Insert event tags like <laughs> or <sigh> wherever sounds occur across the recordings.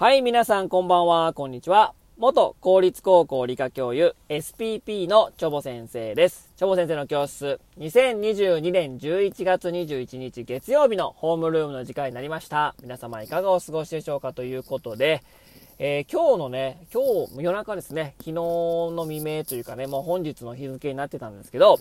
はい、皆さんこんばんは、こんにちは。元公立高校理科教諭 SPP のチョボ先生です。チョボ先生の教室、2022年11月21日月曜日のホームルームの時間になりました。皆様いかがお過ごしでしょうかということで、えー、今日のね、今日夜中ですね、昨日の未明というかね、もう本日の日付になってたんですけど、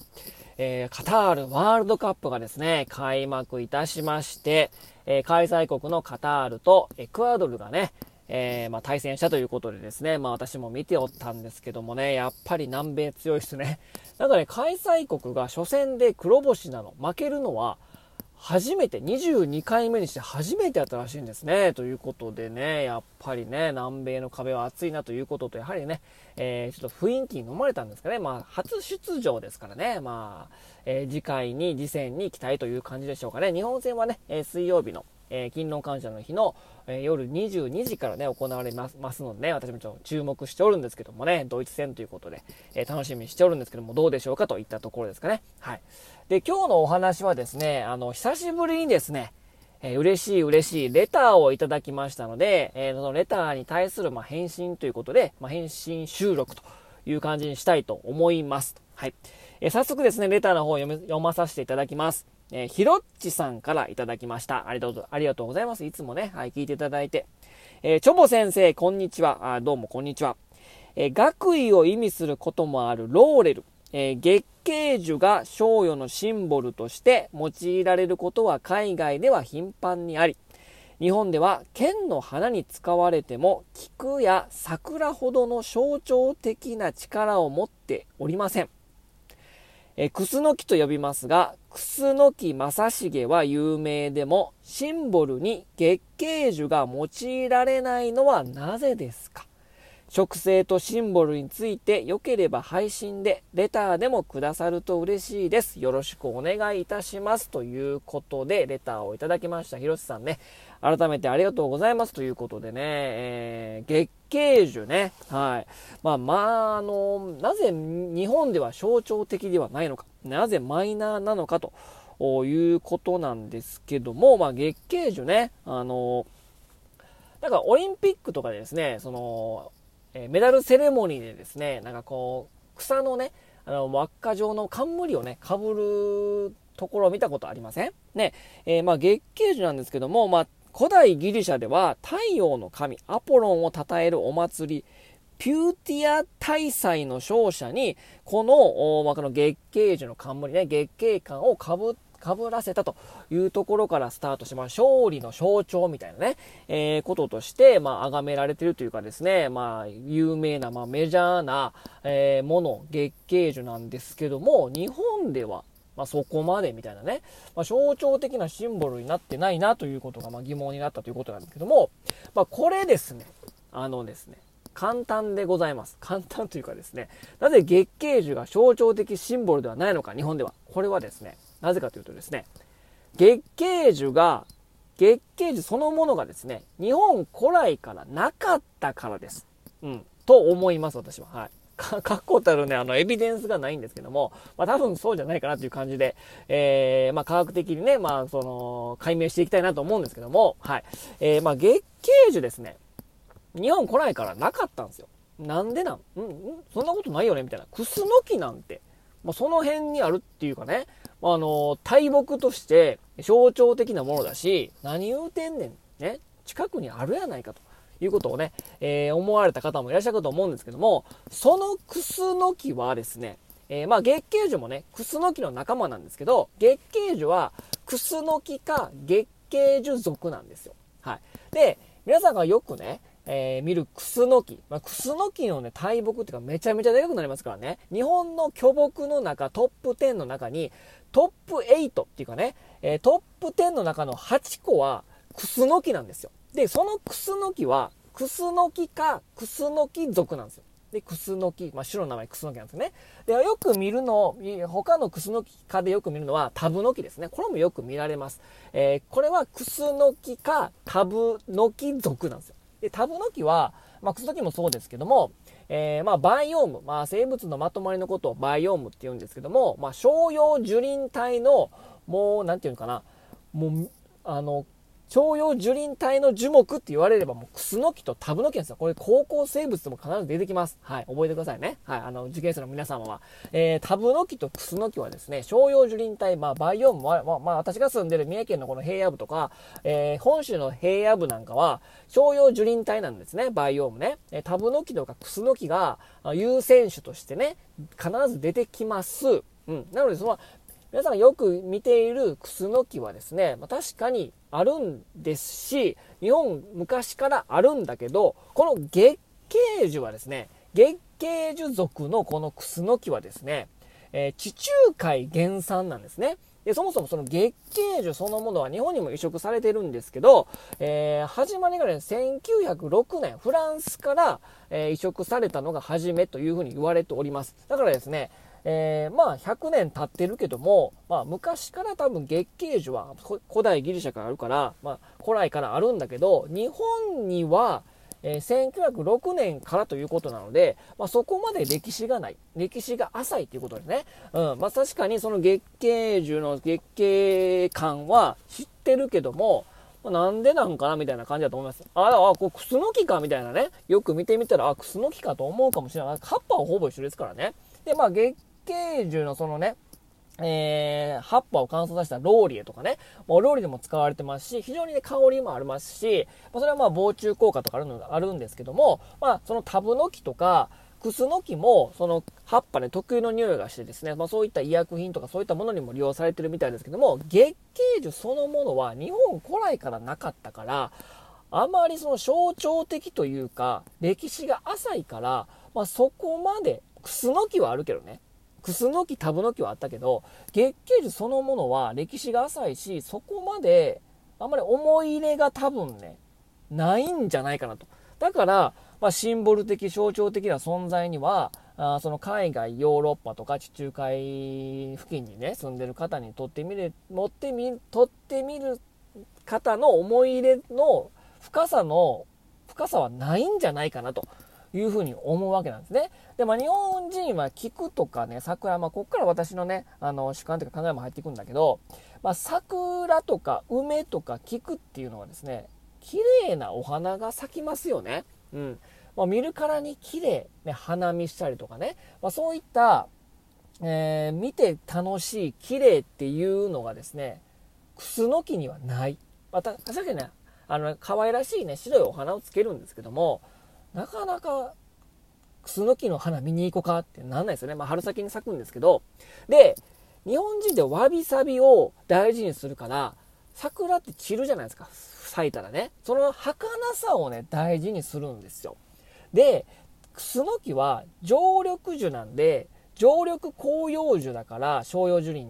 えー、カタールワールドカップがですね、開幕いたしまして、えー、開催国のカタールとエクアドルがね、えー、まあ、対戦したということでですね、まあ、私も見ておったんですけどもね、やっぱり南米強いですね。なんかね、開催国が初戦で黒星なの、負けるのは、初めて、22回目にして初めてやったらしいんですね。ということでね、やっぱりね、南米の壁は厚いなということと、やはりね、えー、ちょっと雰囲気に飲まれたんですかね。まあ、初出場ですからね、まあ、えー、次回に、次戦に期待という感じでしょうかね。日本戦はね、え、水曜日の、えー、勤労感謝の日の、えー、夜22時からね、行われますのでね、私もちょっと注目しておるんですけどもね、ドイツ戦ということで、えー、楽しみにしておるんですけども、どうでしょうかといったところですかね。はい。で、今日のお話はですね、あの、久しぶりにですね、えー、嬉しい嬉しいレターをいただきましたので、えー、そのレターに対する、まあ、返信ということで、まあ、返信収録という感じにしたいと思います。はい。えー、早速ですね、レターの方を読読まさせていただきます。えー、ひろっちさんからいただきました。ありがとう、ありがとうございます。いつもね、はい、聞いていただいて。えー、チョボ先生、こんにちは。あどうも、こんにちは。えー、学位を意味することもあるローレル。え、月桂樹が賞与のシンボルとして用いられることは海外では頻繁にあり、日本では剣の花に使われても菊や桜ほどの象徴的な力を持っておりません。えクスノキと呼びますが、クスノキ正成は有名でも、シンボルに月桂樹が用いられないのはなぜですか？植生とシンボルについて良ければ配信でレターでもくださると嬉しいです。よろしくお願いいたします。ということで、レターをいただきました。広瀬さんね、改めてありがとうございますということでね、えー、月桂樹ね、はい。まあまあ、あの、なぜ日本では象徴的ではないのか、なぜマイナーなのかということなんですけども、まあ月桂樹ね、あの、なんかオリンピックとかでですね、その、えメダルセレモニーでですね、なんかこう、草のね、あの、輪っか状の冠をね、かぶるところを見たことありません？ね、えー、まあ月桂樹なんですけども、まあ古代ギリシャでは太陽の神アポロンを称えるお祭り、ピューティア大祭の勝者に、この、ま、この月桂樹の冠ね、月桂冠をかぶかぶらせたというところからスタートし、まあ、勝利の象徴みたいなね、えー、こととして、まあ、崇められてるというかですね、まあ、有名な、まあ、メジャーな、えー、もの、月桂樹なんですけども、日本ではまあ、そこまでみたいなね、まあ、象徴的なシンボルになってないなということがま疑問になったということなんですけども、まあ、これですね、あのですね、簡単でございます。簡単というかですね、なぜ月桂樹が象徴的シンボルではないのか、日本では。これはですね、なぜかというとですね、月桂樹が、月桂樹そのものがですね、日本古来からなかったからです。うん。と思います、私は。はい。か <laughs> 確固たるね、あの、エビデンスがないんですけども、まあ多分そうじゃないかなという感じで、えー、まあ科学的にね、まあその、解明していきたいなと思うんですけども、はい。えー、まあ月桂樹ですね、日本来ないからなかったんですよ。なんでなん？うん、うん、そんなことないよねみたいな。クスノキなんて、まあ、その辺にあるっていうかね、まあ、あの、大木として象徴的なものだし、何言うてんねん。ね。近くにあるやないかと。いうことをね、えー、思われた方もいらっしゃると思うんですけども、そのクスノキはですね、えー、まあ月桂樹もね、クスノキの仲間なんですけど、月桂樹はクスノキか月桂樹属なんですよ。はい。で、皆さんがよくね、えー、見るクスノキ。まあ、クスノキのね、大木っていうかめちゃめちゃでかくなりますからね。日本の巨木の中、トップ10の中に、トップ8っていうかね、えー、トップ10の中の8個はクスノキなんですよ。で、そのクスノキは、クスノキか、クスノキ属なんですよ。で、クスノキ、まあ、白の名前クスノキなんですね。で、よく見るの、他のクスノキ科でよく見るのはタブノキですね。これもよく見られます。えー、これはクスノキかタブノキ属なんですよ。で、タブノキは、まあ、クスノキもそうですけども、えー、まあ、バイオーム、まあ、生物のまとまりのことをバイオームって言うんですけども、まあ、商用樹林帯の、もう、なんていうのかな、もう、あの、徴用樹林帯の樹木って言われればもうクスノキとタブノキなんですよ。これ高校生物でも必ず出てきます。はい。覚えてくださいね。はい。あの、受験生の皆様は。えー、タブノキとクスノキはですね、商用樹林帯、まあ、バイオームは、まあ、まあ、私が住んでる三重県のこの平野部とか、えー、本州の平野部なんかは、商用樹林帯なんですね、バイオームね。えー、タブノキとかクスノキが優先種としてね、必ず出てきます。うん。なので、その、皆さんよく見ているクスノキはですね、ま、確かにあるんですし、日本昔からあるんだけど、この月桂樹はですね、月桂樹属のこのクスノキはですね、えー、地中海原産なんですね。で、そもそもその月桂樹そのものは日本にも移植されてるんですけど、えー、始まりがね、1906年、フランスから、えー、移植されたのが初めというふうに言われております。だからですね、えー、まあ100年経ってるけども、まあ昔から多分月桂樹は古代ギリシャからあるから、まあ古来からあるんだけど、日本には、えー、1906年からということなので、まあ、そこまで歴史がない。歴史が浅いということですね。うん。まあ、確かにその月桂樹の月桂感は知ってるけども、なんでなんかなみたいな感じだと思います。あ、あ、こう、クスノキかみたいなね。よく見てみたら、あ、クスノキかと思うかもしれない。葉っぱはほぼ一緒ですからね。で、まあ、月系樹のそのね、えー、葉っぱを乾燥させたローリエとかね、もうローリエでも使われてますし、非常にね、香りもありますし、まあ、それはまあ防虫効果とかあるのあるんですけども、まあ、そのタブノキとか、クスノキも、その葉っぱね、特有の匂いがしてですね、まあそういった医薬品とかそういったものにも利用されてるみたいですけども、月桂樹そのものは日本古来からなかったから、あまりその象徴的というか、歴史が浅いから、まあそこまで、クスノキはあるけどね、クスノキ、タブノキはあったけど、月桂樹そのものは歴史が浅いし、そこまで、あんまり思い入れが多分ね、ないんじゃないかなと。だから、まあ、シンボル的、象徴的な存在には、あその海外、ヨーロッパとか地中海付近にね、住んでる方にとってみる、持ってみ、とってみる方の思い入れの深さの、深さはないんじゃないかなと。いうふうに思うわけなんですね。で、まあ、日本人は菊とかね、桜、まあ、こっから私のね、あの、主観というか考えも入っていくんだけど、まあ、桜とか梅とか菊っていうのはですね、綺麗なお花が咲きますよね。うん。まあ、見るからに綺麗、ね、花見したりとかね、まあ、そういった、えー、見て楽しい、綺麗っていうのがですね、クスノキにはない。また、さっきね、あの、可愛らしいね、白いお花をつけるんですけども、なかなか、クスノキの花見に行こうかってなんないですよね。まあ、春先に咲くんですけど。で、日本人ってわびさびを大事にするから、桜って散るじゃないですか。咲いたらね。その儚さをね、大事にするんですよ。で、クスノキは常緑樹なんで、常緑広葉樹だから、商用樹林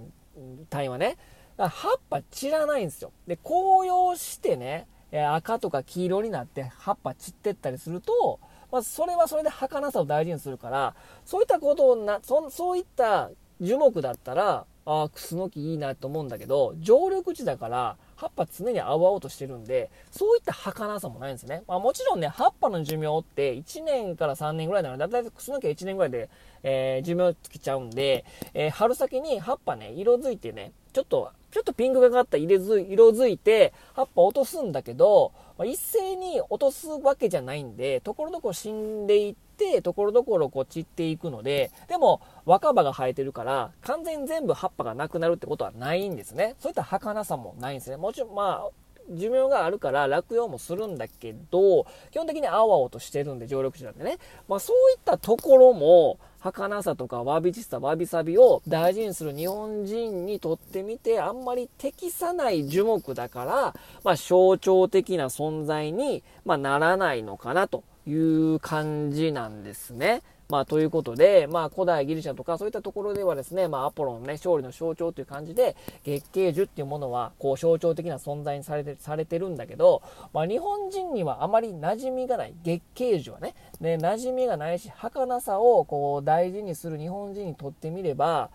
帯はね、葉っぱ散らないんですよ。で、紅葉してね、え赤とか黄色になって葉っぱ散ってったりすると、まあ、それはそれで儚さを大事にするから、そういったことをな、そそういった樹木だったら、ああ、クスノキいいなと思うんだけど、常緑地だから、葉っぱ常に青々としてるんで、そういった儚さもないんですね。まあもちろんね、葉っぱの寿命って1年から3年ぐらいなので、だいたいクスノキは1年ぐらいで、えー、寿命尽きちゃうんで、えー、春先に葉っぱね、色づいてね、ちょっとちょっとピンクがかった色づいて、葉っぱ落とすんだけど、まあ、一斉に落とすわけじゃないんで、ところどころ死んでいって、ところどころこう散っていくので、でも若葉が生えてるから、完全に全部葉っぱがなくなるってことはないんですね。そういった儚さもないんですね。もちろん、まあ、寿命があるから落葉もするんだけど、基本的に青々としてるんで、常緑樹なんでね。まあそういったところも、儚さとかわびちさ、わびさびを大事にする日本人にとってみて、あんまり適さない樹木だから、まあ、象徴的な存在に、まあ、ならないのかなという感じなんですね。まあ、ということで、まあ、古代ギリシャとか、そういったところではですね、まあ、アポロンね、勝利の象徴という感じで、月桂樹っていうものは、こう、象徴的な存在にされて、されてるんだけど、まあ、日本人にはあまり馴染みがない、月桂樹はね、で、馴染みがないし、儚さを、こう、大事にする日本人にとってみれば、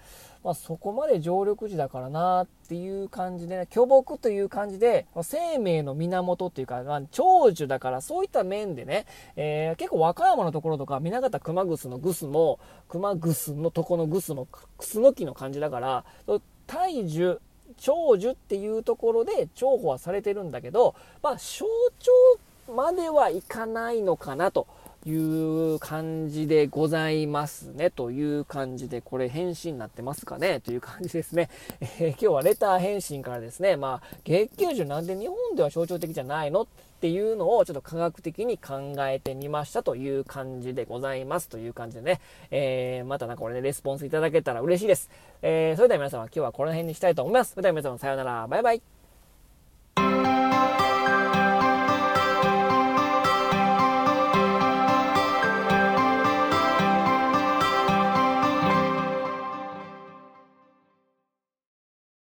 まあ、そこまで常緑樹だからなっていう感じでね、巨木という感じで、生命の源っていうか、まあ、長寿だからそういった面でね、えー、結構和歌山のところとか、南方熊楠のグスも、熊楠のとこのグスも、クスノキの感じだから、大樹、長寿っていうところで重宝はされてるんだけど、まあ、象徴まではいかないのかなと。いう感じでございますね。という感じで、これ返信になってますかね？という感じですね。えー、今日はレター返信からですね、まあ、月経樹なんで日本では象徴的じゃないのっていうのをちょっと科学的に考えてみましたという感じでございますという感じでね、えー、またなんかこれね、レスポンスいただけたら嬉しいです。えー、それでは皆様今日はこの辺にしたいと思います。それでは皆様さようなら、バイバイ。